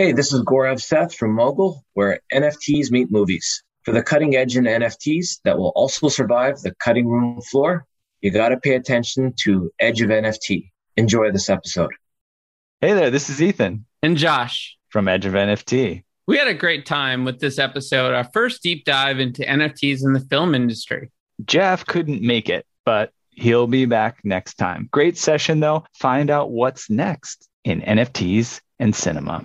Hey, this is Gaurav Seth from Mogul, where NFTs meet movies. For the cutting edge in NFTs that will also survive the cutting room floor, you got to pay attention to Edge of NFT. Enjoy this episode. Hey there, this is Ethan and Josh from Edge of NFT. We had a great time with this episode, our first deep dive into NFTs in the film industry. Jeff couldn't make it, but he'll be back next time. Great session, though. Find out what's next in NFTs and cinema.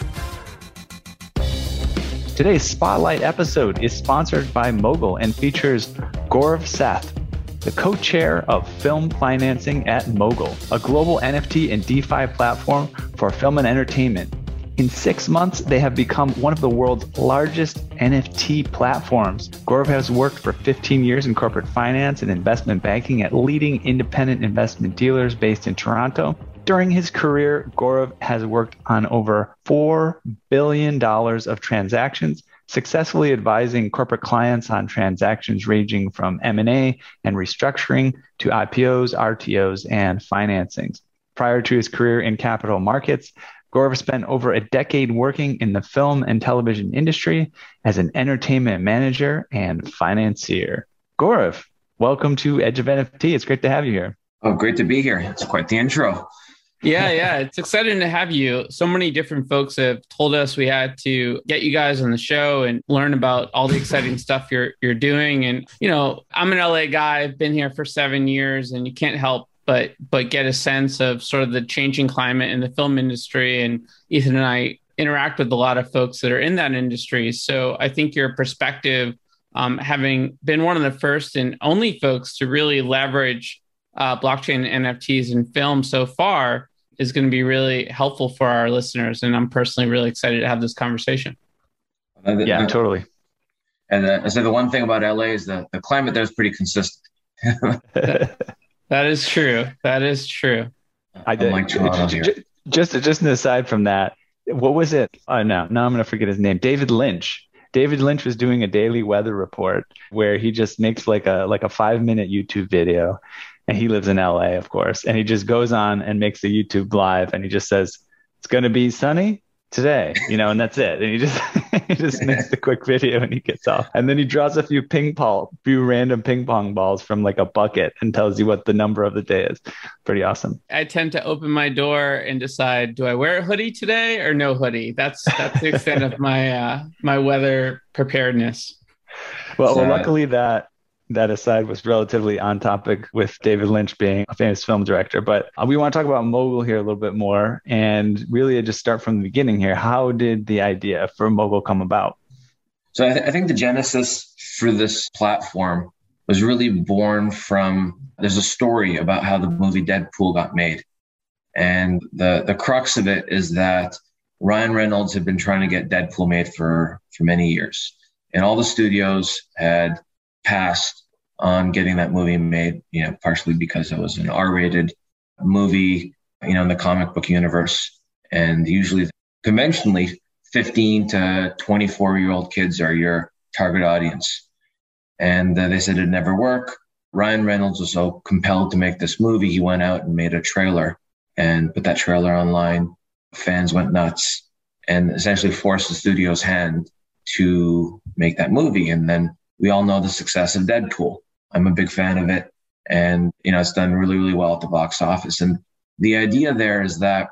Today's Spotlight episode is sponsored by Mogul and features Gaurav Seth, the co chair of film financing at Mogul, a global NFT and DeFi platform for film and entertainment. In six months, they have become one of the world's largest NFT platforms. Gaurav has worked for 15 years in corporate finance and investment banking at leading independent investment dealers based in Toronto during his career, Gaurav has worked on over $4 billion of transactions, successfully advising corporate clients on transactions ranging from M&A and restructuring to IPOs, RTOs, and financings. Prior to his career in capital markets, Gaurav spent over a decade working in the film and television industry as an entertainment manager and financier. Gaurav, welcome to Edge of NFT. It's great to have you here. Oh, great to be here. It's quite the intro yeah, yeah. It's exciting to have you. So many different folks have told us we had to get you guys on the show and learn about all the exciting stuff you're you're doing. And you know, I'm an LA guy. I've been here for seven years, and you can't help but but get a sense of sort of the changing climate in the film industry. And Ethan and I interact with a lot of folks that are in that industry. So I think your perspective, um, having been one of the first and only folks to really leverage uh, blockchain NFTs in film so far, is going to be really helpful for our listeners. And I'm personally really excited to have this conversation. Uh, the, yeah, the, totally. And uh, I said the one thing about LA is that the climate there is pretty consistent. that, that is true. That is true. I did. Like just, just, just an aside from that, what was it? Oh, no, now I'm going to forget his name. David Lynch. David Lynch was doing a daily weather report where he just makes like a like a five minute YouTube video and he lives in LA, of course. And he just goes on and makes a YouTube live, and he just says it's going to be sunny today, you know, and that's it. And he just he just makes the quick video and he gets off, and then he draws a few ping pong, few random ping pong balls from like a bucket and tells you what the number of the day is. Pretty awesome. I tend to open my door and decide, do I wear a hoodie today or no hoodie? That's that's the extent of my uh, my weather preparedness. Well, so, well, luckily that that aside was relatively on topic with David Lynch being a famous film director. But uh, we want to talk about Mogul here a little bit more and really just start from the beginning here. How did the idea for Mogul come about? So I, th- I think the genesis for this platform was really born from there's a story about how the movie Deadpool got made. And the, the crux of it is that Ryan Reynolds had been trying to get Deadpool made for, for many years. And all the studios had passed on getting that movie made, you know, partially because it was an R rated movie, you know, in the comic book universe. And usually, conventionally, 15 to 24 year old kids are your target audience. And uh, they said it'd never work. Ryan Reynolds was so compelled to make this movie, he went out and made a trailer and put that trailer online. Fans went nuts and essentially forced the studio's hand to make that movie. And then we all know the success of Deadpool. I'm a big fan of it. And, you know, it's done really, really well at the box office. And the idea there is that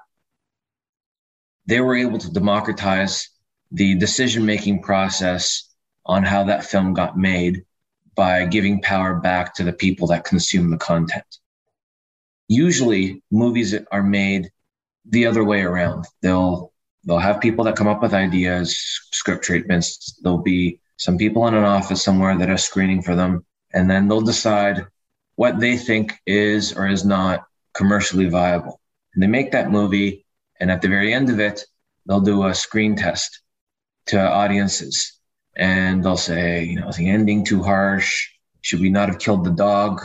they were able to democratize the decision making process on how that film got made by giving power back to the people that consume the content. Usually, movies are made the other way around. They'll they'll have people that come up with ideas, script treatments. There'll be some people in an office somewhere that are screening for them, and then they'll decide what they think is or is not commercially viable. And they make that movie, and at the very end of it, they'll do a screen test to audiences and they'll say, you know, is the ending too harsh? Should we not have killed the dog?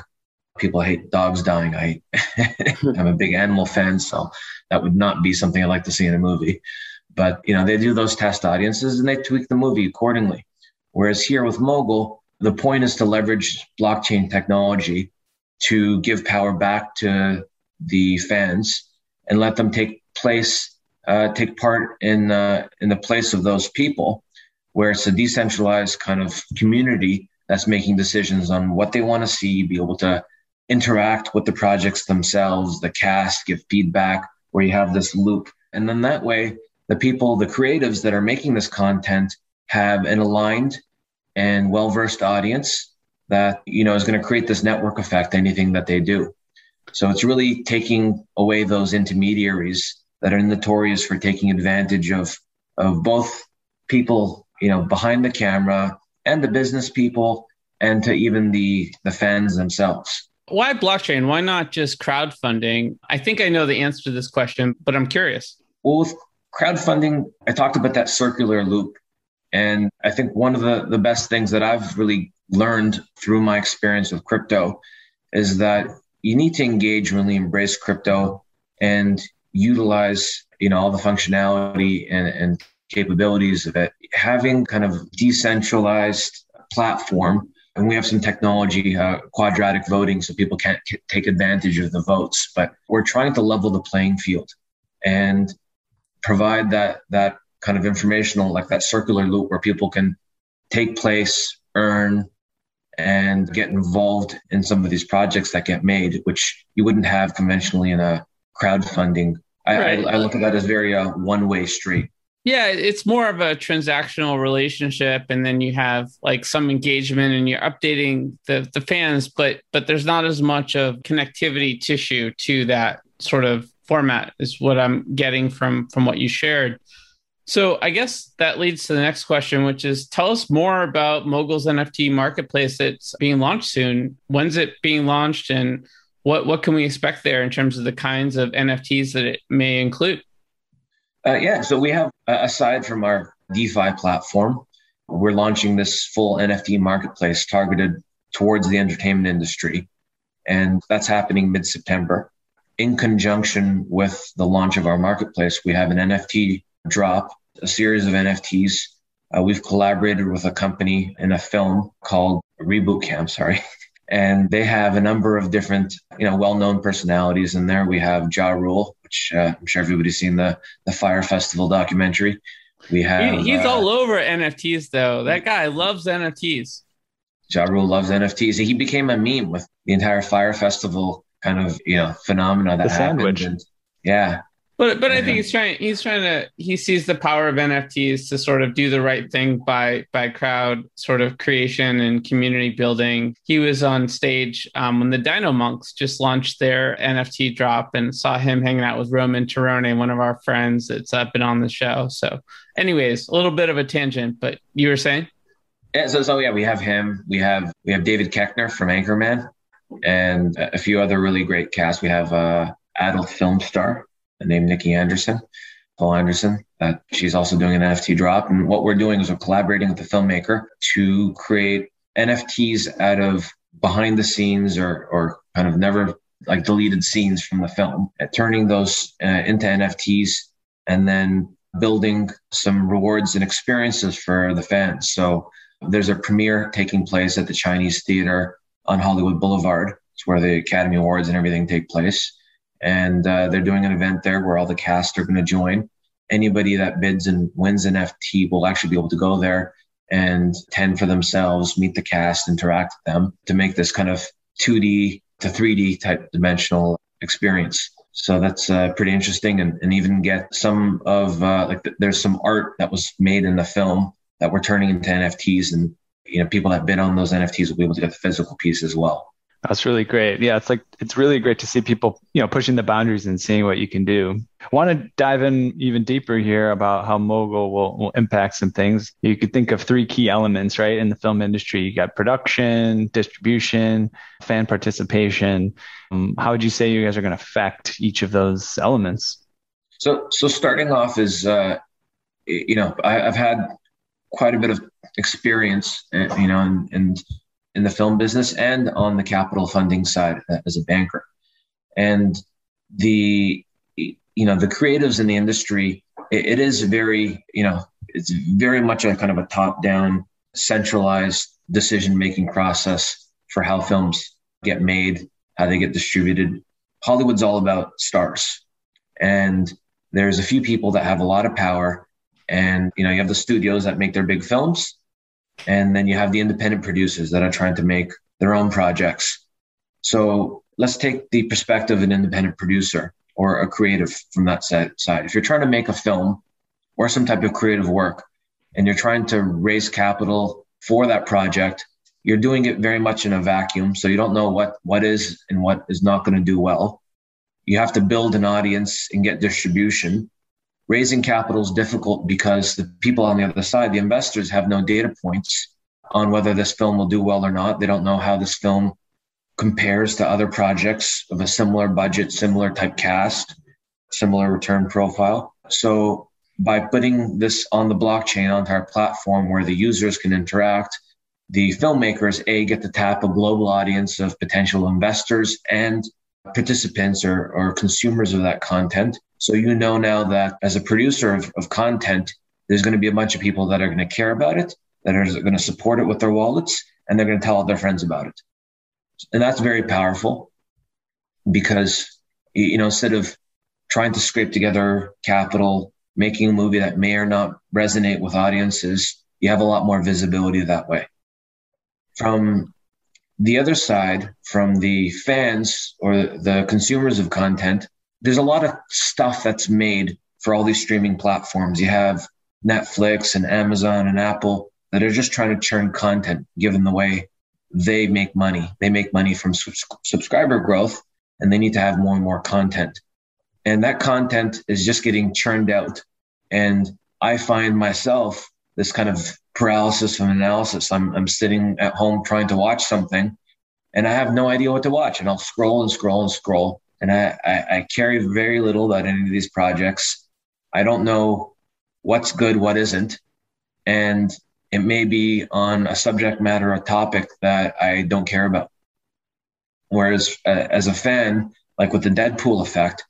People hate dogs dying. I, I'm a big animal fan, so that would not be something I'd like to see in a movie. But you know, they do those test audiences and they tweak the movie accordingly. Whereas here with Mogul, the point is to leverage blockchain technology to give power back to the fans and let them take place, uh, take part in uh, in the place of those people, where it's a decentralized kind of community that's making decisions on what they want to see, be able to interact with the projects themselves, the cast, give feedback, where you have this loop, and then that way, the people, the creatives that are making this content, have an aligned and well versed audience that you know is going to create this network effect anything that they do. So it's really taking away those intermediaries that are notorious for taking advantage of of both people you know behind the camera and the business people and to even the the fans themselves. Why blockchain? Why not just crowdfunding? I think i know the answer to this question but i'm curious. Well with crowdfunding i talked about that circular loop and I think one of the, the best things that I've really learned through my experience with crypto is that you need to engage, really embrace crypto and utilize, you know, all the functionality and, and capabilities of it. Having kind of decentralized platform, and we have some technology, uh, quadratic voting, so people can't c- take advantage of the votes. But we're trying to level the playing field and provide that that kind of informational, like that circular loop where people can take place, earn, and get involved in some of these projects that get made, which you wouldn't have conventionally in a crowdfunding. I, right. I, I look at that as very uh, one way street. Yeah, it's more of a transactional relationship, and then you have like some engagement, and you're updating the the fans, but but there's not as much of connectivity tissue to that sort of format. Is what I'm getting from from what you shared. So I guess that leads to the next question, which is tell us more about Mogul's NFT marketplace that's being launched soon. When's it being launched and what, what can we expect there in terms of the kinds of NFTs that it may include? Uh, yeah, so we have, uh, aside from our DeFi platform, we're launching this full NFT marketplace targeted towards the entertainment industry. And that's happening mid September. In conjunction with the launch of our marketplace, we have an NFT drop a series of NFTs. Uh, we've collaborated with a company in a film called Reboot Camp, sorry. And they have a number of different, you know, well-known personalities in there. We have Ja Rule, which uh, I'm sure everybody's seen the the Fyre Festival documentary. We have he, he's uh, all over NFTs though. That guy loves NFTs. Ja Rule loves NFTs. He became a meme with the entire Fyre Festival kind of you know phenomena that the happened. And, yeah, but but I think he's trying he's trying to he sees the power of NFTs to sort of do the right thing by by crowd sort of creation and community building. He was on stage um, when the Dino Monks just launched their NFT drop and saw him hanging out with Roman Tirone, one of our friends that's uh, been on the show. So, anyways, a little bit of a tangent, but you were saying? Yeah, so so yeah, we have him. We have we have David Koechner from Anchorman, and a few other really great casts. We have uh, adult film star named Nikki Anderson, Paul Anderson. She's also doing an NFT drop. And what we're doing is we're collaborating with the filmmaker to create NFTs out of behind the scenes or or kind of never like deleted scenes from the film, turning those uh, into NFTs and then building some rewards and experiences for the fans. So there's a premiere taking place at the Chinese Theater on Hollywood Boulevard. It's where the Academy Awards and everything take place and uh, they're doing an event there where all the cast are going to join. Anybody that bids and wins an FT will actually be able to go there and tend for themselves, meet the cast, interact with them to make this kind of 2D to 3D type dimensional experience. So that's uh, pretty interesting, and, and even get some of uh, like the, there's some art that was made in the film that we're turning into NFTs, and you know people that bid on those NFTs will be able to get the physical piece as well. That's really great. Yeah, it's like it's really great to see people, you know, pushing the boundaries and seeing what you can do. I want to dive in even deeper here about how Mogul will, will impact some things. You could think of three key elements, right, in the film industry. You got production, distribution, fan participation. Um, how would you say you guys are going to affect each of those elements? So, so starting off is uh, you know, I, have had quite a bit of experience, uh, you know, and in, in the film business and on the capital funding side uh, as a banker. And the, you know, the creatives in the industry, it, it is very, you know, it's very much a kind of a top down, centralized decision making process for how films get made, how they get distributed. Hollywood's all about stars. And there's a few people that have a lot of power. And, you know, you have the studios that make their big films. And then you have the independent producers that are trying to make their own projects. So let's take the perspective of an independent producer or a creative from that side. If you're trying to make a film or some type of creative work and you're trying to raise capital for that project, you're doing it very much in a vacuum. So you don't know what, what is and what is not going to do well. You have to build an audience and get distribution. Raising capital is difficult because the people on the other side, the investors, have no data points on whether this film will do well or not. They don't know how this film compares to other projects of a similar budget, similar type cast, similar return profile. So by putting this on the blockchain onto our platform where the users can interact, the filmmakers a get to tap a global audience of potential investors and participants or, or consumers of that content. So you know now that as a producer of, of content, there's going to be a bunch of people that are going to care about it, that are going to support it with their wallets, and they're going to tell all their friends about it. And that's very powerful because, you know, instead of trying to scrape together capital, making a movie that may or not resonate with audiences, you have a lot more visibility that way. From the other side, from the fans or the consumers of content, there's a lot of stuff that's made for all these streaming platforms. You have Netflix and Amazon and Apple that are just trying to churn content given the way they make money. They make money from subscriber growth and they need to have more and more content. And that content is just getting churned out. And I find myself this kind of paralysis from analysis. I'm, I'm sitting at home trying to watch something and I have no idea what to watch. And I'll scroll and scroll and scroll. And I, I, I carry very little about any of these projects. I don't know what's good, what isn't. And it may be on a subject matter, a topic that I don't care about. Whereas uh, as a fan, like with the Deadpool effect,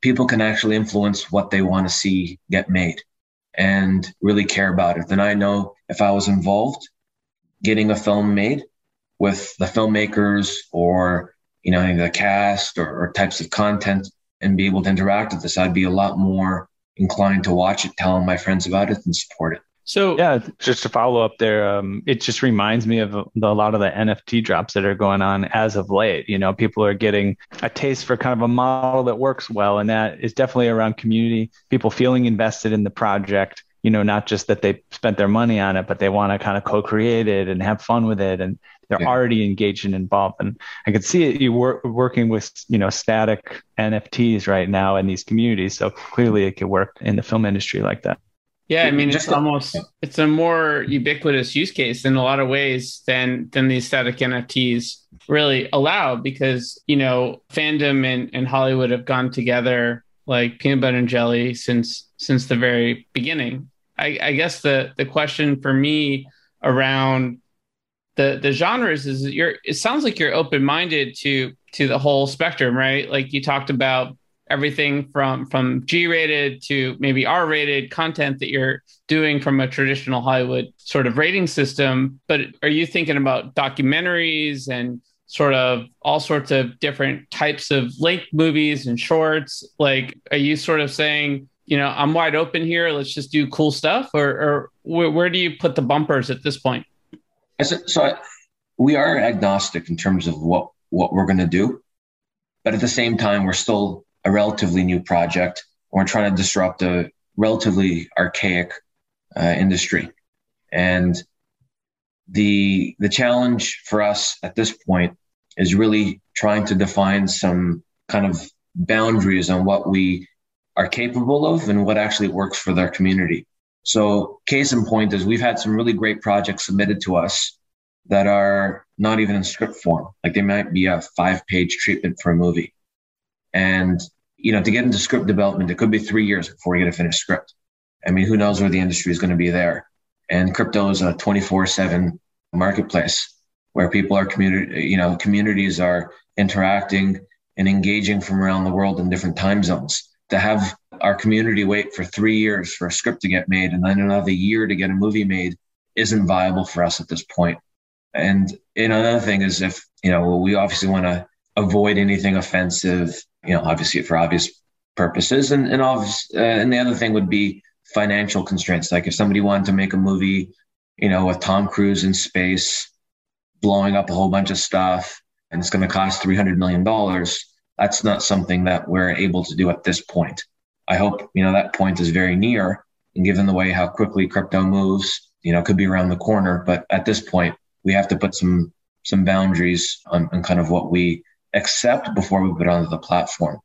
people can actually influence what they want to see get made and really care about it. Then I know if I was involved getting a film made with the filmmakers or you know the cast or, or types of content and be able to interact with this, I'd be a lot more inclined to watch it, tell my friends about it, and support it. So yeah, just to follow up there, um, it just reminds me of the, a lot of the NFT drops that are going on as of late. You know, people are getting a taste for kind of a model that works well, and that is definitely around community, people feeling invested in the project. You know, not just that they spent their money on it, but they want to kind of co-create it and have fun with it, and they're yeah. already engaged and involved. And I can see it, you work working with you know static NFTs right now in these communities. So clearly, it could work in the film industry like that. Yeah, I mean, it's almost it's a more ubiquitous use case in a lot of ways than than these static NFTs really allow because you know fandom and, and Hollywood have gone together like peanut butter and jelly since since the very beginning. I, I guess the the question for me around the the genres is you're it sounds like you're open minded to to the whole spectrum, right? Like you talked about everything from from G-rated to maybe R-rated content that you're doing from a traditional Hollywood sort of rating system. But are you thinking about documentaries and sort of all sorts of different types of length movies and shorts? Like, are you sort of saying, you know, I'm wide open here. Let's just do cool stuff, or, or where, where do you put the bumpers at this point? So I, we are agnostic in terms of what what we're going to do, but at the same time, we're still a relatively new project. We're trying to disrupt a relatively archaic uh, industry. And the the challenge for us at this point is really trying to define some kind of boundaries on what we are capable of and what actually works for their community. So, case in point is we've had some really great projects submitted to us that are not even in script form. Like they might be a five page treatment for a movie. And, you know, to get into script development, it could be three years before you get a finished script. I mean, who knows where the industry is going to be there? And crypto is a 24 seven marketplace where people are community, you know, communities are interacting and engaging from around the world in different time zones. To have our community wait for three years for a script to get made and then another year to get a movie made isn't viable for us at this point. And you know, another thing is if you know we obviously want to avoid anything offensive, you know, obviously for obvious purposes, and and obvious, uh, and the other thing would be financial constraints. Like if somebody wanted to make a movie, you know, with Tom Cruise in space, blowing up a whole bunch of stuff, and it's going to cost three hundred million dollars. That's not something that we're able to do at this point. I hope you know that point is very near, and given the way how quickly crypto moves, you know, could be around the corner. But at this point, we have to put some some boundaries on, on kind of what we accept before we put it onto the platform.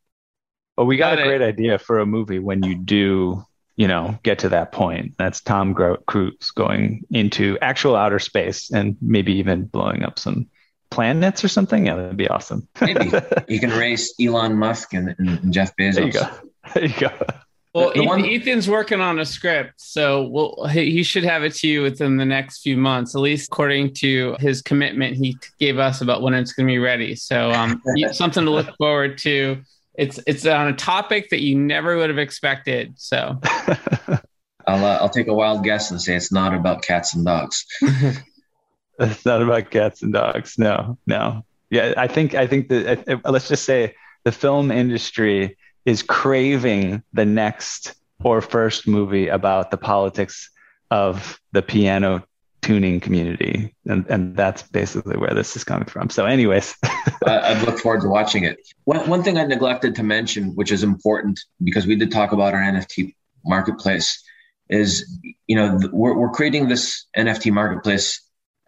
Well, we got, got a great idea for a movie when you do, you know, get to that point. That's Tom Cruise going into actual outer space and maybe even blowing up some planets or something. Yeah, that'd be awesome. maybe you can race Elon Musk and, and Jeff Bezos. There you go. There you go. Well, the, the one... Ethan's working on a script, so we'll, he should have it to you within the next few months, at least according to his commitment he gave us about when it's going to be ready. So, um, something to look forward to. It's it's on a topic that you never would have expected. So, I'll uh, I'll take a wild guess and say it's not about cats and dogs. It's not about cats and dogs. No, no. Yeah, I think I think that let's just say the film industry is craving the next or first movie about the politics of the piano tuning community and, and that's basically where this is coming from so anyways i look forward to watching it one, one thing i neglected to mention which is important because we did talk about our nft marketplace is you know we're, we're creating this nft marketplace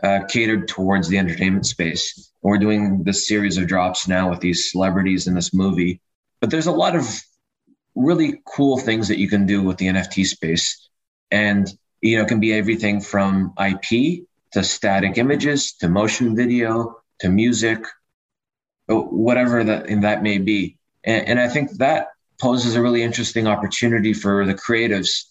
uh, catered towards the entertainment space we're doing this series of drops now with these celebrities in this movie but there's a lot of really cool things that you can do with the NFT space. And, you know, it can be everything from IP to static images to motion video to music, whatever that, that may be. And, and I think that poses a really interesting opportunity for the creatives.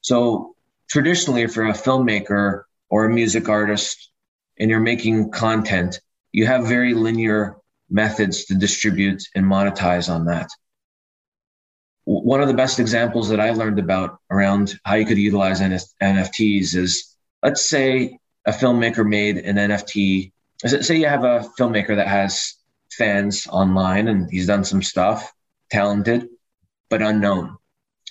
So traditionally, for a filmmaker or a music artist, and you're making content, you have very linear methods to distribute and monetize on that one of the best examples that I learned about around how you could utilize NFTs is let's say a filmmaker made an NFT. Say you have a filmmaker that has fans online and he's done some stuff, talented, but unknown.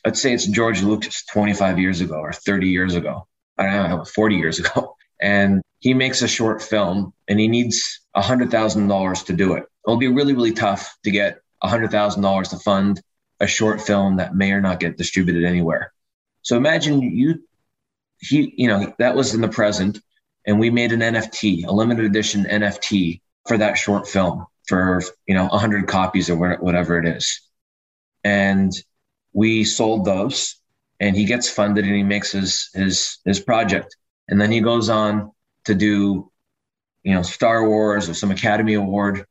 Let's say it's George Lucas 25 years ago or 30 years ago. I don't know, 40 years ago. And he makes a short film and he needs $100,000 to do it. It'll be really, really tough to get $100,000 to fund a short film that may or not get distributed anywhere. So imagine you, he, you know, that was in the present, and we made an NFT, a limited edition NFT for that short film for you know 100 copies or whatever it is, and we sold those, and he gets funded and he makes his his his project, and then he goes on to do, you know, Star Wars or some Academy Award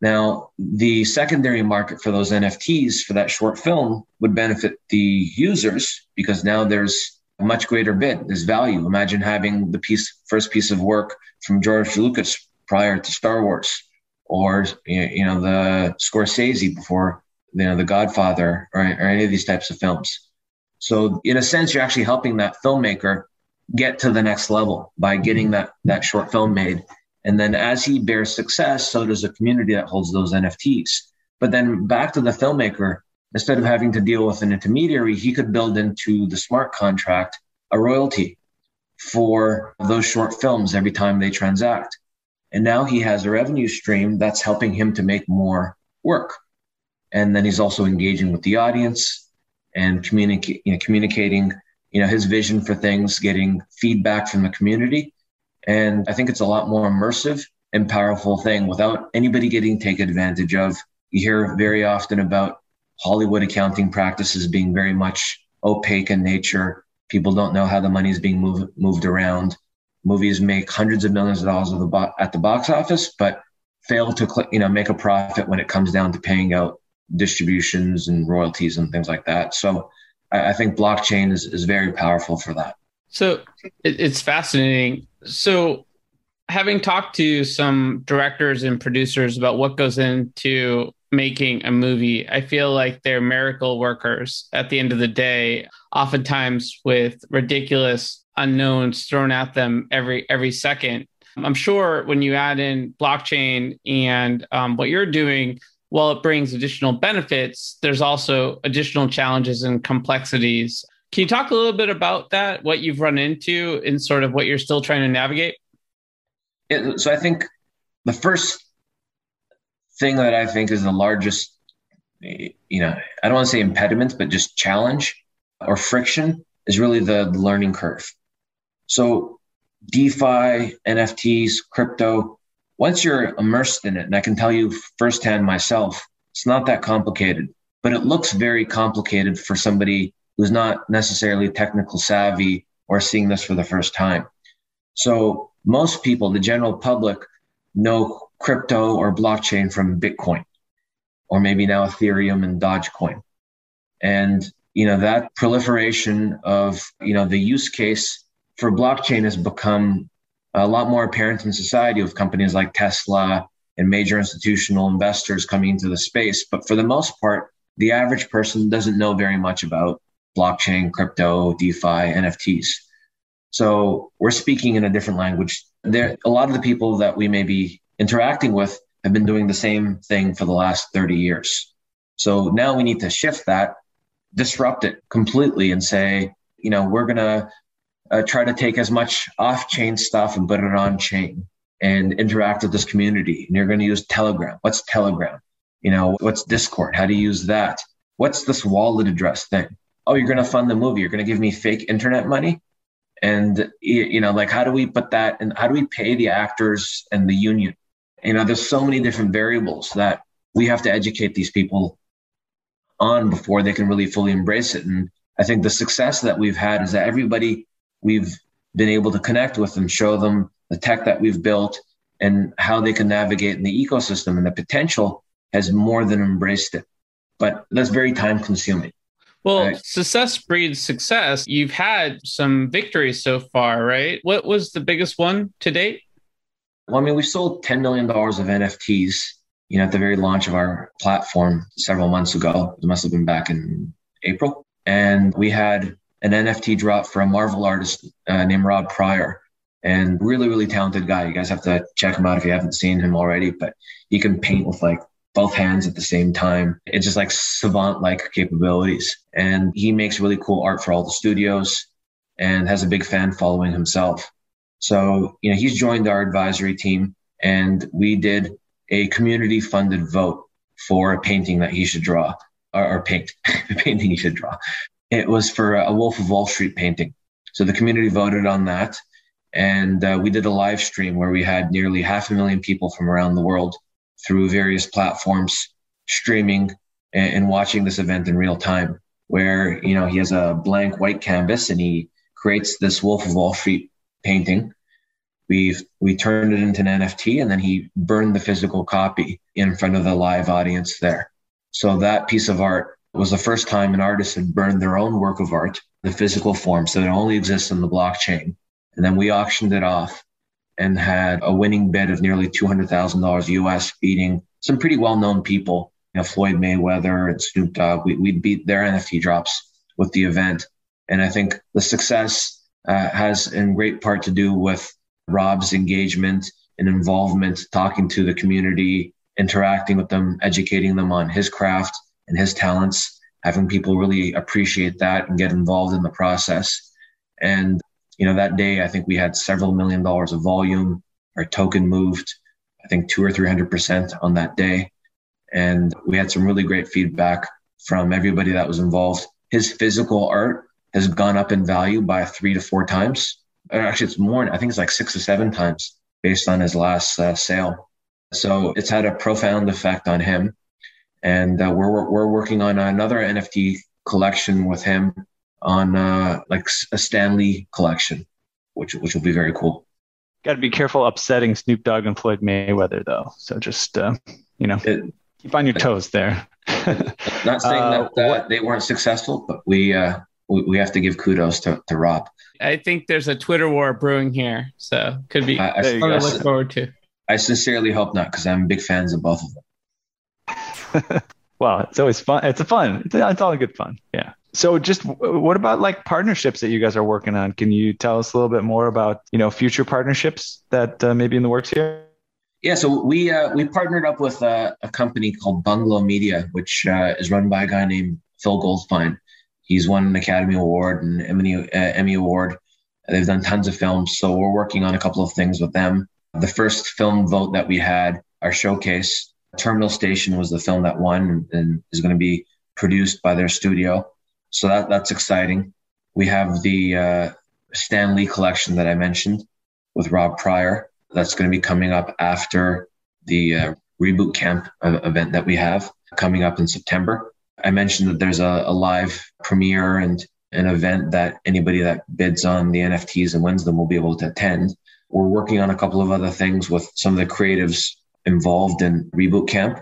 now, the secondary market for those NFTs for that short film would benefit the users because now there's a much greater bid. There's value. Imagine having the piece, first piece of work from George Lucas prior to Star Wars, or you know the Scorsese before you know the Godfather, or, or any of these types of films. So, in a sense, you're actually helping that filmmaker get to the next level by mm-hmm. getting that that short film made and then as he bears success, so does the community that holds those NFTs. But then back to the filmmaker, instead of having to deal with an intermediary, he could build into the smart contract a royalty for those short films every time they transact. And now he has a revenue stream that's helping him to make more work. And then he's also engaging with the audience and communica- you know, communicating you know, his vision for things, getting feedback from the community and I think it's a lot more immersive and powerful thing without anybody getting taken advantage of. You hear very often about Hollywood accounting practices being very much opaque in nature. People don't know how the money is being moved moved around. Movies make hundreds of millions of dollars the bo- at the box office, but fail to you know make a profit when it comes down to paying out distributions and royalties and things like that. So I, I think blockchain is, is very powerful for that. So it, it's fascinating. So having talked to some directors and producers about what goes into making a movie, I feel like they're miracle workers at the end of the day, oftentimes with ridiculous unknowns thrown at them every every second. I'm sure when you add in blockchain and um, what you're doing, while it brings additional benefits, there's also additional challenges and complexities. Can you talk a little bit about that, what you've run into, and sort of what you're still trying to navigate? Yeah, so I think the first thing that I think is the largest, you know, I don't want to say impediment, but just challenge or friction is really the learning curve. So DeFi, NFTs, crypto, once you're immersed in it, and I can tell you firsthand myself, it's not that complicated, but it looks very complicated for somebody who's not necessarily technical savvy or seeing this for the first time. So most people, the general public, know crypto or blockchain from Bitcoin, or maybe now Ethereum and Dogecoin. And you know that proliferation of you know the use case for blockchain has become a lot more apparent in society with companies like Tesla and major institutional investors coming into the space. But for the most part, the average person doesn't know very much about blockchain, crypto, DeFi, NFTs. So we're speaking in a different language. There, a lot of the people that we may be interacting with have been doing the same thing for the last 30 years. So now we need to shift that, disrupt it completely and say, you know, we're going to uh, try to take as much off chain stuff and put it on chain and interact with this community. And you're going to use Telegram. What's Telegram? You know, what's Discord? How do you use that? What's this wallet address thing? Oh, you're going to fund the movie. You're going to give me fake internet money. And, you know, like, how do we put that and how do we pay the actors and the union? You know, there's so many different variables that we have to educate these people on before they can really fully embrace it. And I think the success that we've had is that everybody we've been able to connect with and show them the tech that we've built and how they can navigate in the ecosystem and the potential has more than embraced it. But that's very time consuming. Well, right? success breeds success. You've had some victories so far, right? What was the biggest one to date? Well, I mean, we sold $10 million of NFTs, you know, at the very launch of our platform several months ago. It must have been back in April. And we had an NFT drop for a Marvel artist uh, named Rob Prior. And really, really talented guy. You guys have to check him out if you haven't seen him already. But he can paint with like both hands at the same time. It's just like savant like capabilities. And he makes really cool art for all the studios and has a big fan following himself. So, you know, he's joined our advisory team and we did a community funded vote for a painting that he should draw or, or paint, a painting he should draw. It was for a Wolf of Wall Street painting. So the community voted on that. And uh, we did a live stream where we had nearly half a million people from around the world through various platforms streaming and, and watching this event in real time. Where, you know, he has a blank white canvas and he creates this Wolf of Wall Street painting. We've we turned it into an NFT and then he burned the physical copy in front of the live audience there. So that piece of art was the first time an artist had burned their own work of art, the physical form, so it only exists in the blockchain. And then we auctioned it off and had a winning bid of nearly $200,000 US, beating some pretty well known people, you know, Floyd Mayweather and Snoop Dogg. We, we beat their NFT drops with the event. And I think the success uh, has in great part to do with Rob's engagement and involvement, talking to the community, interacting with them, educating them on his craft and his talents, having people really appreciate that and get involved in the process. And, you know, that day, I think we had several million dollars of volume. Our token moved, I think, two or 300% on that day. And we had some really great feedback from everybody that was involved. His physical art has gone up in value by three to four times. Actually, it's more, I think it's like six to seven times based on his last uh, sale. So it's had a profound effect on him and uh, we're we're working on another NFT collection with him on uh, like a Stan Lee collection, which which will be very cool. Got to be careful upsetting Snoop Dogg and Floyd Mayweather though. So just uh, you know, it, keep on your toes there. Not saying uh, that uh, they weren't successful, but we, uh, we, we have to give kudos to, to Rob. I think there's a Twitter war brewing here, so could be I, I, I look forward to. I sincerely hope not, because I'm big fans of both of them. well, it's always fun. It's a fun. It's, it's all good fun. Yeah. So, just what about like partnerships that you guys are working on? Can you tell us a little bit more about you know future partnerships that uh, maybe in the works here? Yeah, so we uh, we partnered up with a, a company called Bungalow Media, which uh, is run by a guy named Phil Goldfine. He's won an Academy Award and Emmy, uh, Emmy Award. They've done tons of films, so we're working on a couple of things with them. The first film vote that we had, our showcase, Terminal Station was the film that won and is going to be produced by their studio. So that that's exciting. We have the uh, Stan Lee collection that I mentioned with Rob Prior. That's going to be coming up after the uh, reboot camp event that we have coming up in September. I mentioned that there's a, a live premiere and an event that anybody that bids on the NFTs and wins them will be able to attend. We're working on a couple of other things with some of the creatives involved in Reboot Camp.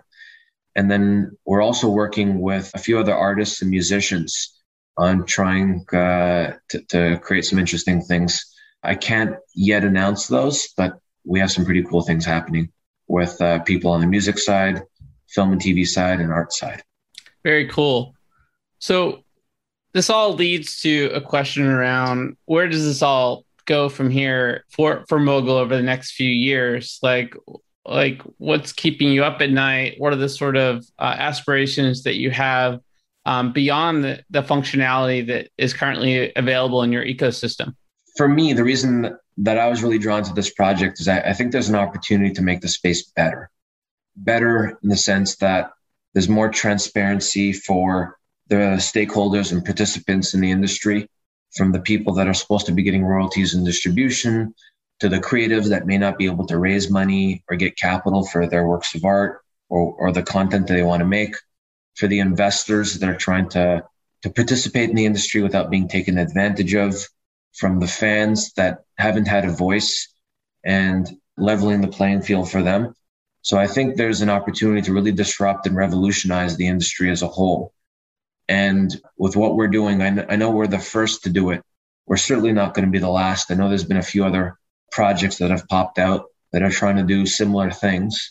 And then we're also working with a few other artists and musicians on trying uh, to, to create some interesting things. I can't yet announce those, but we have some pretty cool things happening with uh, people on the music side, film and TV side, and art side. Very cool. So this all leads to a question around where does this all go from here for for Mogul over the next few years? Like like what's keeping you up at night? What are the sort of uh, aspirations that you have um, beyond the, the functionality that is currently available in your ecosystem? For me, the reason that I was really drawn to this project is I, I think there's an opportunity to make the space better. Better in the sense that there's more transparency for the stakeholders and participants in the industry, from the people that are supposed to be getting royalties and distribution to the creatives that may not be able to raise money or get capital for their works of art or, or the content that they want to make, for the investors that are trying to, to participate in the industry without being taken advantage of, from the fans that haven't had a voice and leveling the playing field for them. So I think there's an opportunity to really disrupt and revolutionize the industry as a whole. And with what we're doing, I, kn- I know we're the first to do it. We're certainly not going to be the last. I know there's been a few other projects that have popped out that are trying to do similar things.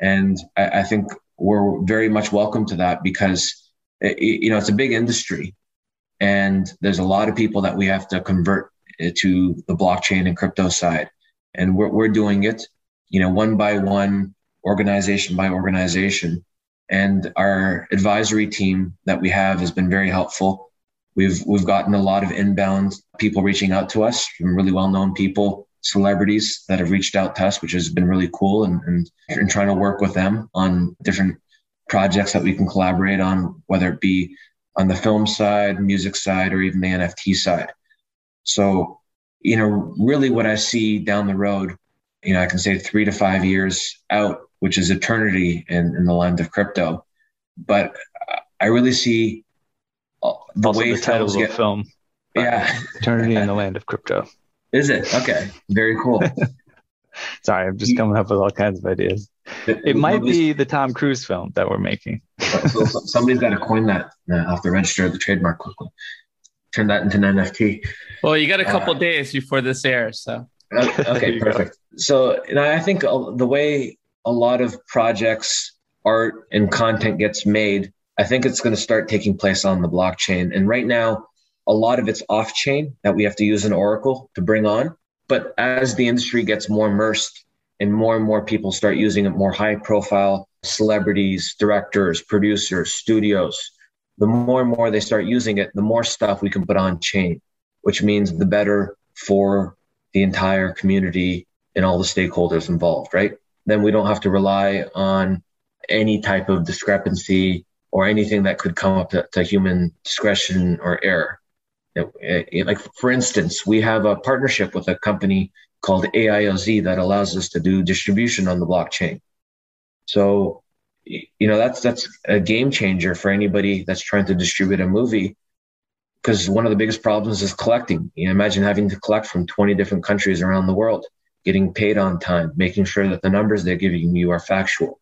And I, I think we're very much welcome to that because, eh, it, you know, it's a big industry and there's a lot of people that we have to convert eh, to the blockchain and crypto side. And we're, we're doing it, you know, one by one organization by organization. And our advisory team that we have has been very helpful. We've we've gotten a lot of inbound people reaching out to us from really well known people, celebrities that have reached out to us, which has been really cool and, and, and trying to work with them on different projects that we can collaborate on, whether it be on the film side, music side, or even the NFT side. So, you know, really what I see down the road, you know, I can say three to five years out which is eternity in, in the land of crypto. But I really see the also way the title of the film. Yeah, eternity in the land of crypto. Is it okay? Very cool. Sorry, I'm just coming up with all kinds of ideas. It, it might be the Tom Cruise film that we're making. so, so somebody's got to coin that uh, off the register of the trademark quickly. Turn that into an NFT. Well, you got a couple uh, days before this airs, so. Okay, perfect. Go. So, you know, I think the way a lot of projects, art, and content gets made, I think it's going to start taking place on the blockchain. And right now, a lot of it's off chain that we have to use an Oracle to bring on. But as the industry gets more immersed and more and more people start using it, more high profile celebrities, directors, producers, studios, the more and more they start using it, the more stuff we can put on chain, which means the better for the entire community and all the stakeholders involved, right? then we don't have to rely on any type of discrepancy or anything that could come up to, to human discretion or error. It, eh, like for instance, we have a partnership with a company called AIOZ that allows us to do distribution on the blockchain. So, you know, that's that's a game changer for anybody that's trying to distribute a movie. Because one of the biggest problems is collecting. You know, imagine having to collect from 20 different countries around the world getting paid on time, making sure that the numbers they're giving you are factual.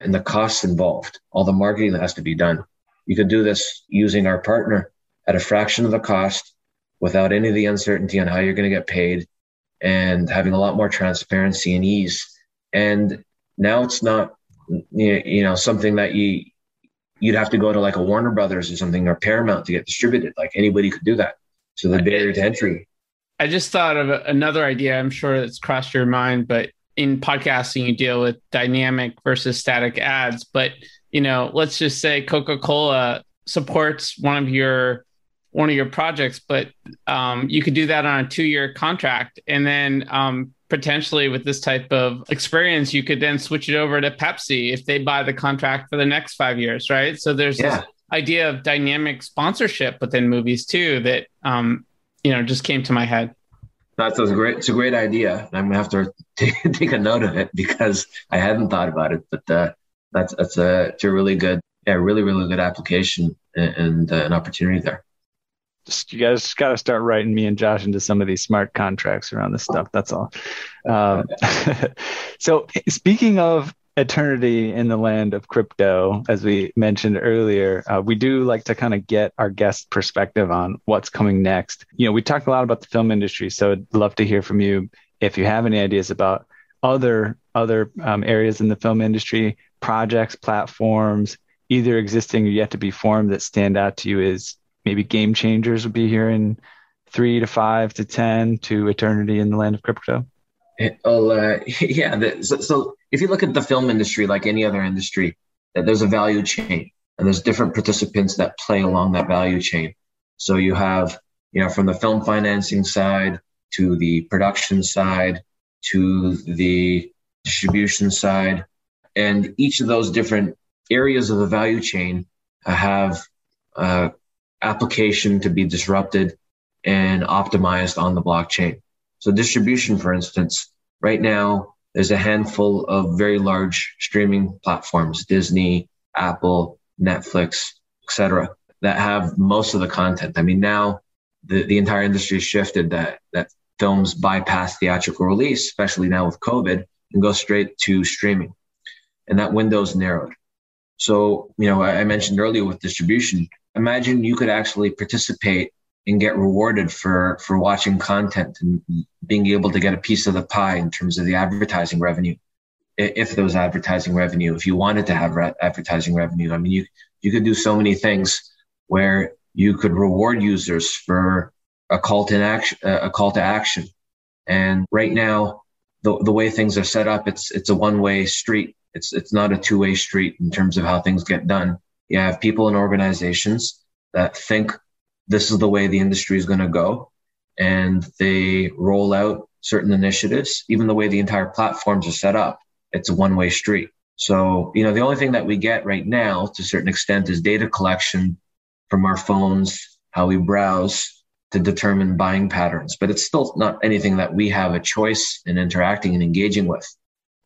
and the costs involved, all the marketing that has to be done. You could do this using our partner at a fraction of the cost without any of the uncertainty on how you're going to get paid and having a lot more transparency and ease. And now it's not, you know, something that you, you'd have to go to like a Warner Brothers or something or Paramount to get distributed. Like anybody could do that. So the barrier to entry. I just thought of another idea. I'm sure it's crossed your mind, but in podcasting, you deal with dynamic versus static ads. But you know, let's just say Coca-Cola supports one of your one of your projects, but um, you could do that on a two-year contract, and then um, potentially with this type of experience, you could then switch it over to Pepsi if they buy the contract for the next five years, right? So there's yeah. this idea of dynamic sponsorship within movies too that um, you know just came to my head. That's a great. It's a great idea. I'm gonna have to take, take a note of it because I hadn't thought about it. But uh, that's that's a it's a really good, yeah, really really good application and, and uh, an opportunity there just you guys got to start writing me and Josh into some of these smart contracts around this stuff. That's all. Um, so speaking of eternity in the land of crypto, as we mentioned earlier, uh, we do like to kind of get our guest perspective on what's coming next. You know, we talked a lot about the film industry, so I'd love to hear from you if you have any ideas about other other um, areas in the film industry, projects, platforms, either existing or yet to be formed that stand out to you as maybe game changers would be here in three to five to ten to eternity in the land of crypto? Well, uh, yeah. The, so, so, if you look at the film industry, like any other industry, there's a value chain, and there's different participants that play along that value chain. So you have, you know, from the film financing side to the production side to the distribution side, and each of those different areas of the value chain have uh, application to be disrupted and optimized on the blockchain. So distribution, for instance, right now there's a handful of very large streaming platforms, Disney, Apple, Netflix, etc., that have most of the content. I mean, now the, the entire industry shifted that that films bypass theatrical release, especially now with COVID, and go straight to streaming. And that window's narrowed. So, you know, I, I mentioned earlier with distribution, imagine you could actually participate and get rewarded for for watching content and being able to get a piece of the pie in terms of the advertising revenue. If there was advertising revenue if you wanted to have re- advertising revenue i mean you you could do so many things where you could reward users for a call to action a call to action. And right now the, the way things are set up it's it's a one way street. It's it's not a two way street in terms of how things get done you have people in organizations that think this is the way the industry is going to go, and they roll out certain initiatives. Even the way the entire platforms are set up, it's a one way street. So, you know, the only thing that we get right now to a certain extent is data collection from our phones, how we browse to determine buying patterns, but it's still not anything that we have a choice in interacting and engaging with.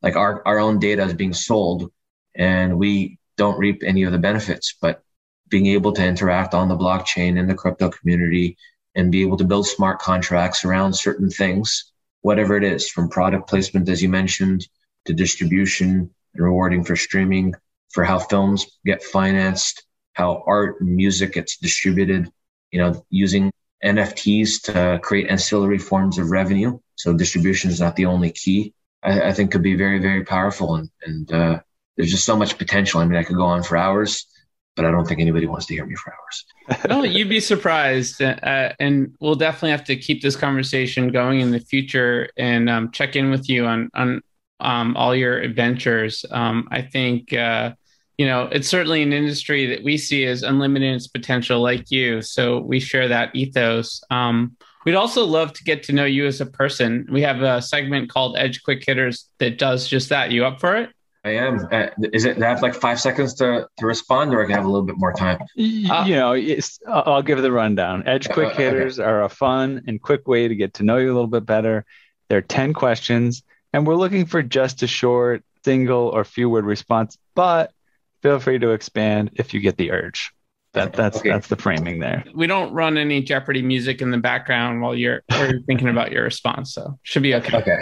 Like our, our own data is being sold and we don't reap any of the benefits, but being able to interact on the blockchain in the crypto community and be able to build smart contracts around certain things, whatever it is, from product placement, as you mentioned, to distribution and rewarding for streaming, for how films get financed, how art and music gets distributed, you know, using NFTs to create ancillary forms of revenue. So distribution is not the only key. I, I think could be very, very powerful and, and uh, there's just so much potential. I mean, I could go on for hours, but I don't think anybody wants to hear me for hours. no, you'd be surprised. Uh, and we'll definitely have to keep this conversation going in the future and um, check in with you on, on um, all your adventures. Um, I think, uh, you know, it's certainly an industry that we see as unlimited in its potential, like you. So we share that ethos. Um, we'd also love to get to know you as a person. We have a segment called Edge Quick Hitters that does just that. You up for it? I am. Uh, is it? I have like five seconds to, to respond, or I can have a little bit more time. Uh, you know, I'll give the rundown. Edge quick uh, hitters okay. are a fun and quick way to get to know you a little bit better. There are ten questions, and we're looking for just a short, single, or few word response. But feel free to expand if you get the urge. That that's okay. that's the framing there. We don't run any Jeopardy music in the background while you're, while you're thinking about your response, so should be okay. Okay.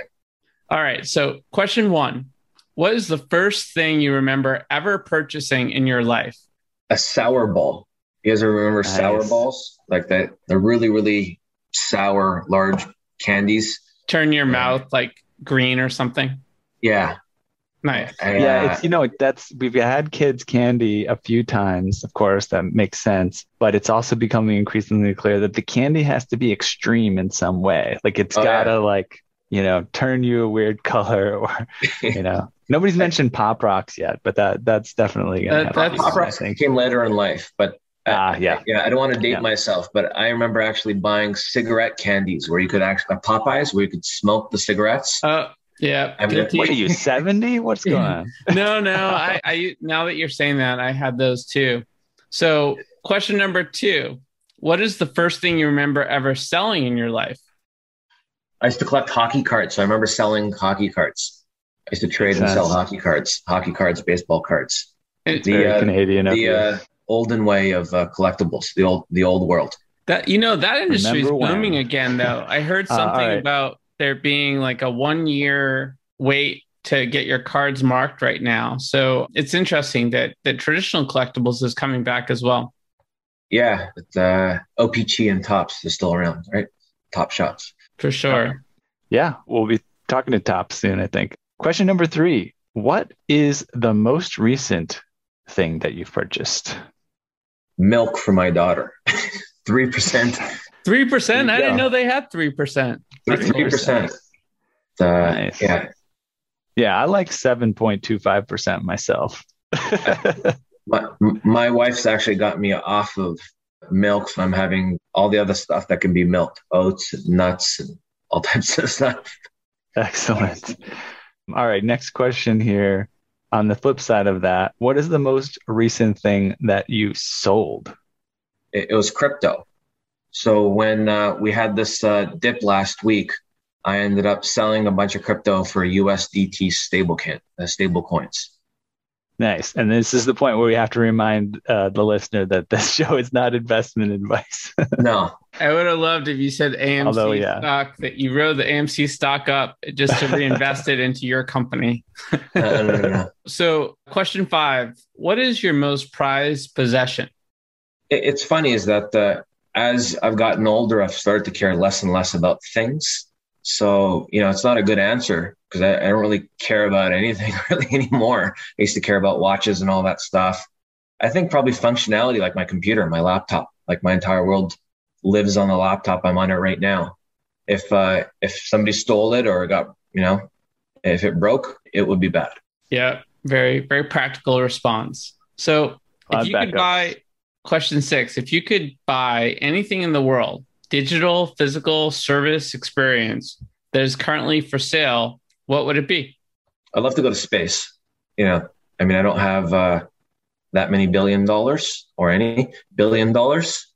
All right. So, question one what is the first thing you remember ever purchasing in your life? A sour ball. You guys remember Nice. sour balls? Like that, they're really, really sour, large candies. Turn your Yeah. mouth like green or something. Yeah. Nice. I, yeah, uh, it's you know that's we've had kids candy a few times, of course, that makes sense, but it's also becoming increasingly clear that the candy has to be extreme in some way. Like it's Oh, gotta like, you know, turn you a weird color or you know. Nobody's mentioned pop rocks yet, but that that's definitely gonna That- happen. that's- Pop Rocks came later in life, but uh, Ah, yeah. yeah, I don't want to date Yeah. myself, but I remember actually buying cigarette candies where you could actually uh, Popeyes where you could smoke the cigarettes. Oh, yeah. I mean. What are you, 70? What's going on? no, no. I, I now that you're saying that, I had those too. So, question number two: What is the first thing you remember ever selling in your life? I used to collect hockey cards, so I remember selling hockey cards. I used to trade and sell hockey cards, hockey cards, baseball cards. It- The, Very uh, Canadian the uh, olden way of uh, collectibles, the old the old world. that you know that industry is Remember when? booming again, though. I heard Uh, something right. about there being like a one year wait to get your cards marked right now. So it's interesting that that traditional collectibles is coming back as well. Yeah, but, uh, OPC and Topps is still around, right? Top shots. For sure. Yeah, we'll be talking to Topps soon, I think. Question number three What is the most recent thing that you've purchased? Milk for my daughter, three percent. Three percent. I didn't know they had three percent. Three percent. Uh, nice. Yeah, Yeah, I like 7.25% myself. my, my wife's actually got me off of milk, so I'm having all the other stuff that can be milked, oats, nuts, and all types of stuff. Excellent. All right, next question here. On the flip side of that, what is the most recent thing that you sold? It, it was crypto. So when uh, we had this uh, dip last week, I ended up selling a bunch of crypto for USDT stable can, uh, stable coins. Nice. And this is the point where we have to remind uh, the listener that this show is not investment advice. No, I would have loved if you said AMC Although, yeah. stock that you rode the AMC stock up just to reinvest it into your company. no, no, no, no. So, question five: What is your most prized possession? It's funny is that uh, as I've gotten older, I've started to care less and less about things. So, you know, it's not a good answer because I, I don't really care about anything really anymore. I used to care about watches and all that stuff. I think probably functionality, like my computer, my laptop, like my entire world lives on the laptop. I'm on it right now. If uh, if somebody stole it or got, you know, if it broke, it would be bad. Yeah, very very practical response. So, if you could backups. buy question six, if you could buy anything in the world, digital, physical, service, experience that is currently for sale, what would it be? I'd love to go to space. You know, I mean, I don't have uh, that many billion dollars or any billion dollars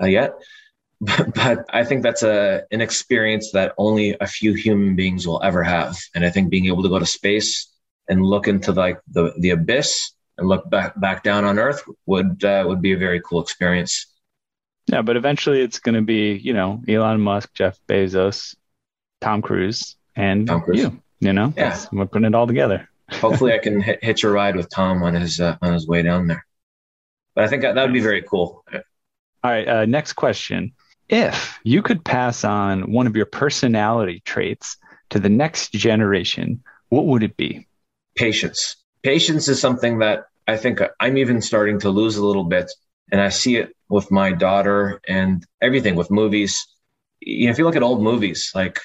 uh, yet, but, but I think that's a an experience that only a few human beings will ever have. And I think being able to go to space and look into like the the abyss and look back back down on Earth would uh, would be a very cool experience. Yeah, but eventually it's going to be, you know, Elon Musk, Jeff Bezos, Tom Cruise, and Tom Cruise. you. You know, Yeah. That's- we're putting it all together. Hopefully, I can hit, hitch a ride with Tom on his uh, on his way down there. But I think that would be very cool. All right, uh, next question. If you could pass on one of your personality traits to the next generation, what would it be? patience. Patience is something that I think I'm even starting to lose a little bit. And I see it with my daughter and everything with movies. You know, if you look at old movies, like,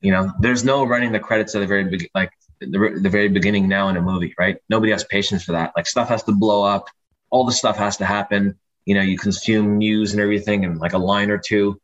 you know, there's no running the credits at the very big, like the, the very beginning now in a movie, right? Nobody has patience for that. Like stuff has to blow up. All the stuff has to happen. You know, you consume news and everything and like a line or two.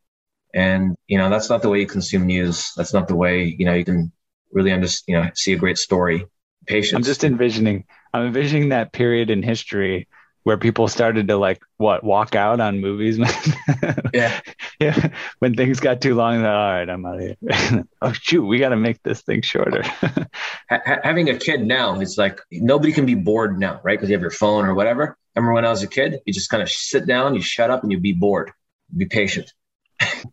And, you know, that's not the way you consume news. That's not the way, you know, you can really understand, you know, see a great story. Patience. I'm just envisioning, I'm envisioning that period in history where people started to like what walk out on movies. yeah. yeah, when things got too long, they're, all right, I'm out of here. oh shoot, we got to make this thing shorter. ha- ha- having a kid now, it's like nobody can be bored now, right? Because you have your phone or whatever. Remember when I was a kid, you just kind of sit down, you shut up, and you be bored. Be patient.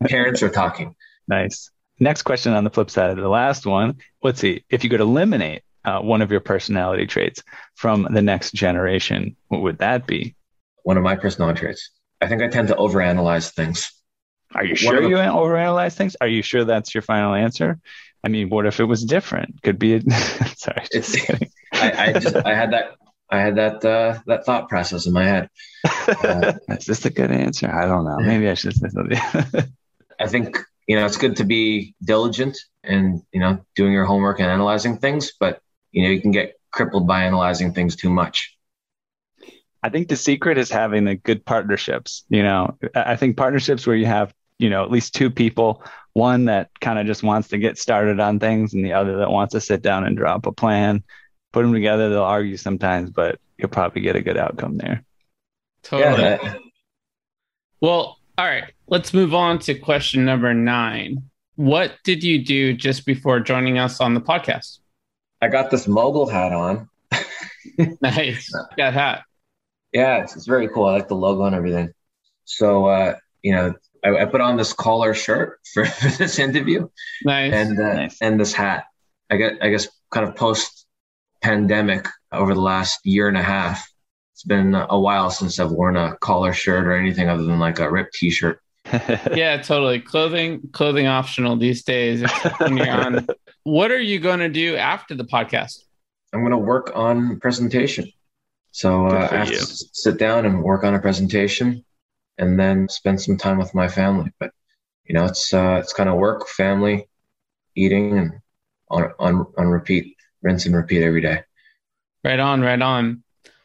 Parents are talking. Nice. Next question on the flip side of the last one. Let's see. If you could eliminate uh, one of your personality traits from the next generation, what would that be? One of my personality traits. I think I tend to overanalyze things. Are you sure the- you overanalyze things? Are you sure that's your final answer? I mean, what if it was different? Could be. A, sorry, just I, I, just I had that I had that uh, that thought process in my head. Uh, Is this a good answer? I don't know. Maybe I should say something. I think you know it's good to be diligent and you know doing your homework and analyzing things, but you know you can get crippled by analyzing things too much. I think the secret is having the good partnerships. You know, I think partnerships where you have you know at least two people one that kind of just wants to get started on things and the other that wants to sit down and drop a plan put them together they'll argue sometimes but you'll probably get a good outcome there totally yeah. well all right let's move on to question number nine what did you do just before joining us on the podcast i got this mogul hat on nice that hat yeah it's, it's very cool i like the logo and everything so uh you know I, I, put on this collar shirt for, for this interview, nice, and uh, nice. and this hat. I get, I guess, kind of post pandemic over the last year and a half. It's been a while since I've worn a collar shirt or anything other than like a ripped T-shirt. yeah, totally. Clothing, clothing optional these days. When you're on, what are you going to do after the podcast? I'm going to work on presentation. So uh, I have you. to sit down and work on a presentation and then spend some time with my family. But you know, it's uh, it's kind of work, family, eating, and on on on repeat, rinse and repeat every day. Right on, right on.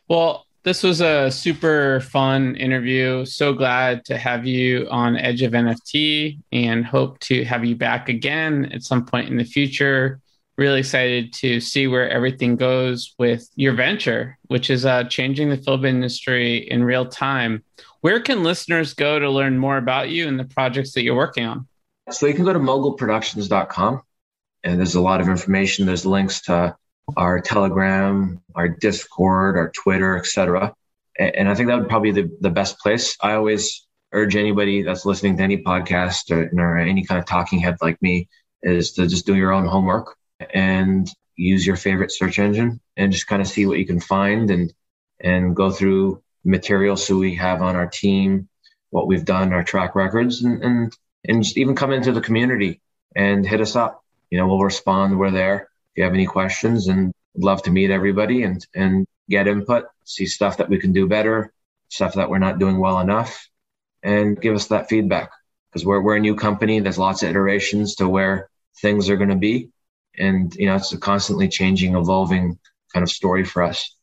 Well, this was a super fun interview. So glad to have you on Edge of NFT and hope to have you back again at some point in the future. Really excited to see where everything goes with your venture, which is uh, changing the film industry in real time. Where can listeners go to learn more about you and the projects that you're working on? So you can go to mogulproductions.com and there's a lot of information. There's links to our Telegram, our Discord, our Twitter, etc. And I think that would probably be the, the best place. I always urge anybody that's listening to any podcast or, or any kind of talking head like me is to just do your own homework and use your favorite search engine and just kind of see what you can find and and go through materials who we have on our team, what we've done, our track records, and and, and just even come into the community and hit us up. You know, we'll respond. We're there. If you have any questions, and love to meet everybody and and get input, see stuff that we can do better, stuff that we're not doing well enough, and give us that feedback. Because we're we're a new company. There's lots of iterations to where things are going to be, and you know, it's a constantly changing, evolving kind of story for us.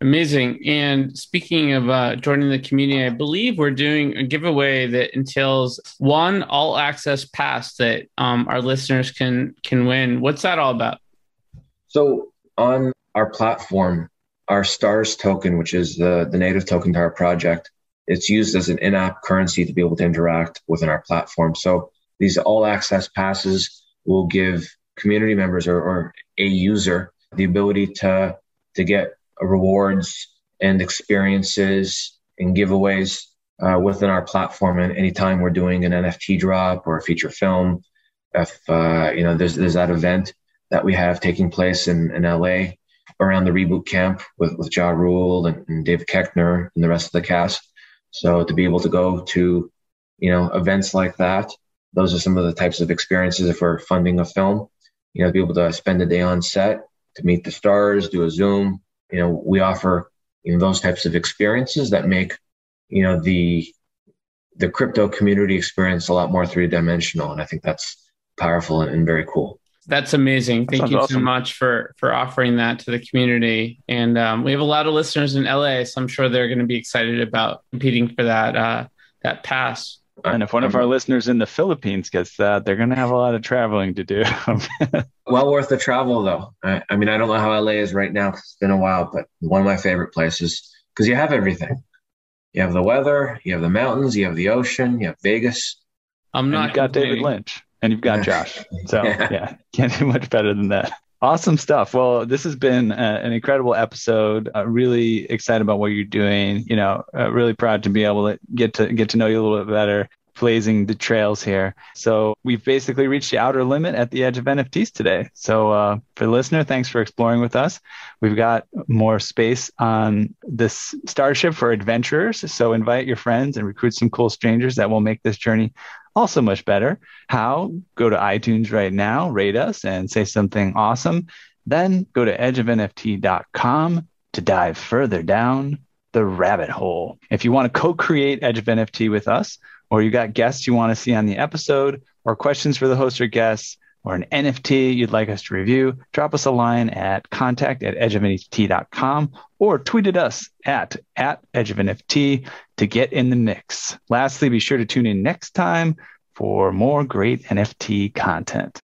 Amazing. And speaking of uh, joining the community, I believe we're doing a giveaway that entails one all access pass that um, our listeners can can win. What's that all about? So on our platform, our stars token, which is the the native token to our project, it's used as an in-app currency to be able to interact within our platform. So these all access passes will give community members or, or a user the ability to to get rewards and experiences and giveaways uh, within our platform. And anytime we're doing an NFT drop or a feature film, if uh, you know there's there's that event that we have taking place in, in LA around the reboot camp with with Ja Rule and, and David Koechner and the rest of the cast. So to be able to go to you know events like that, those are some of the types of experiences if we're funding a film. You know, be able to spend a day on set, to meet the stars, do a Zoom, you know we offer you know those types of experiences that make you know the the crypto community experience a lot more three dimensional and i think that's powerful and, and very cool. That's amazing. Thank you awesome. so much for for offering that to the community. And um, we have a lot of listeners in la so i'm sure they're going to be excited about competing for that uh, that pass and if one of our listeners in the Philippines gets that, they're going to have a lot of traveling to do. well worth the travel, though. I, I, mean, I don't know how LA is right now. It's been a while, but one of my favorite places because you have everything. You have the weather, you have the mountains, you have the ocean, you have Vegas. I'm not. You've got David Lynch, and you've got Josh. So yeah. yeah, can't do much better than that. Awesome stuff. Well, this has been uh, an incredible episode. Uh, really excited about what you're doing. You know, uh, really proud to be able to get to get to know you a little bit better. Blazing the trails here. So we've basically reached the outer limit at the edge of NFTs today. So uh, for the listener, thanks for exploring with us. We've got more space on this starship for adventurers. So invite your friends and recruit some cool strangers that will make this journey also much better. How? Go to iTunes right now, rate us, and say something awesome. Then go to edgeofnft.com to dive further down the rabbit hole. If you want to co create Edge of NFT with us, or you got guests you want to see on the episode, or questions for the host or guests, or an NFT you'd like us to review, drop us a line at contact at edgeofnft.com or tweet at us at, at edgeofnft to get in the mix. Lastly, be sure to tune in next time for more great NFT content.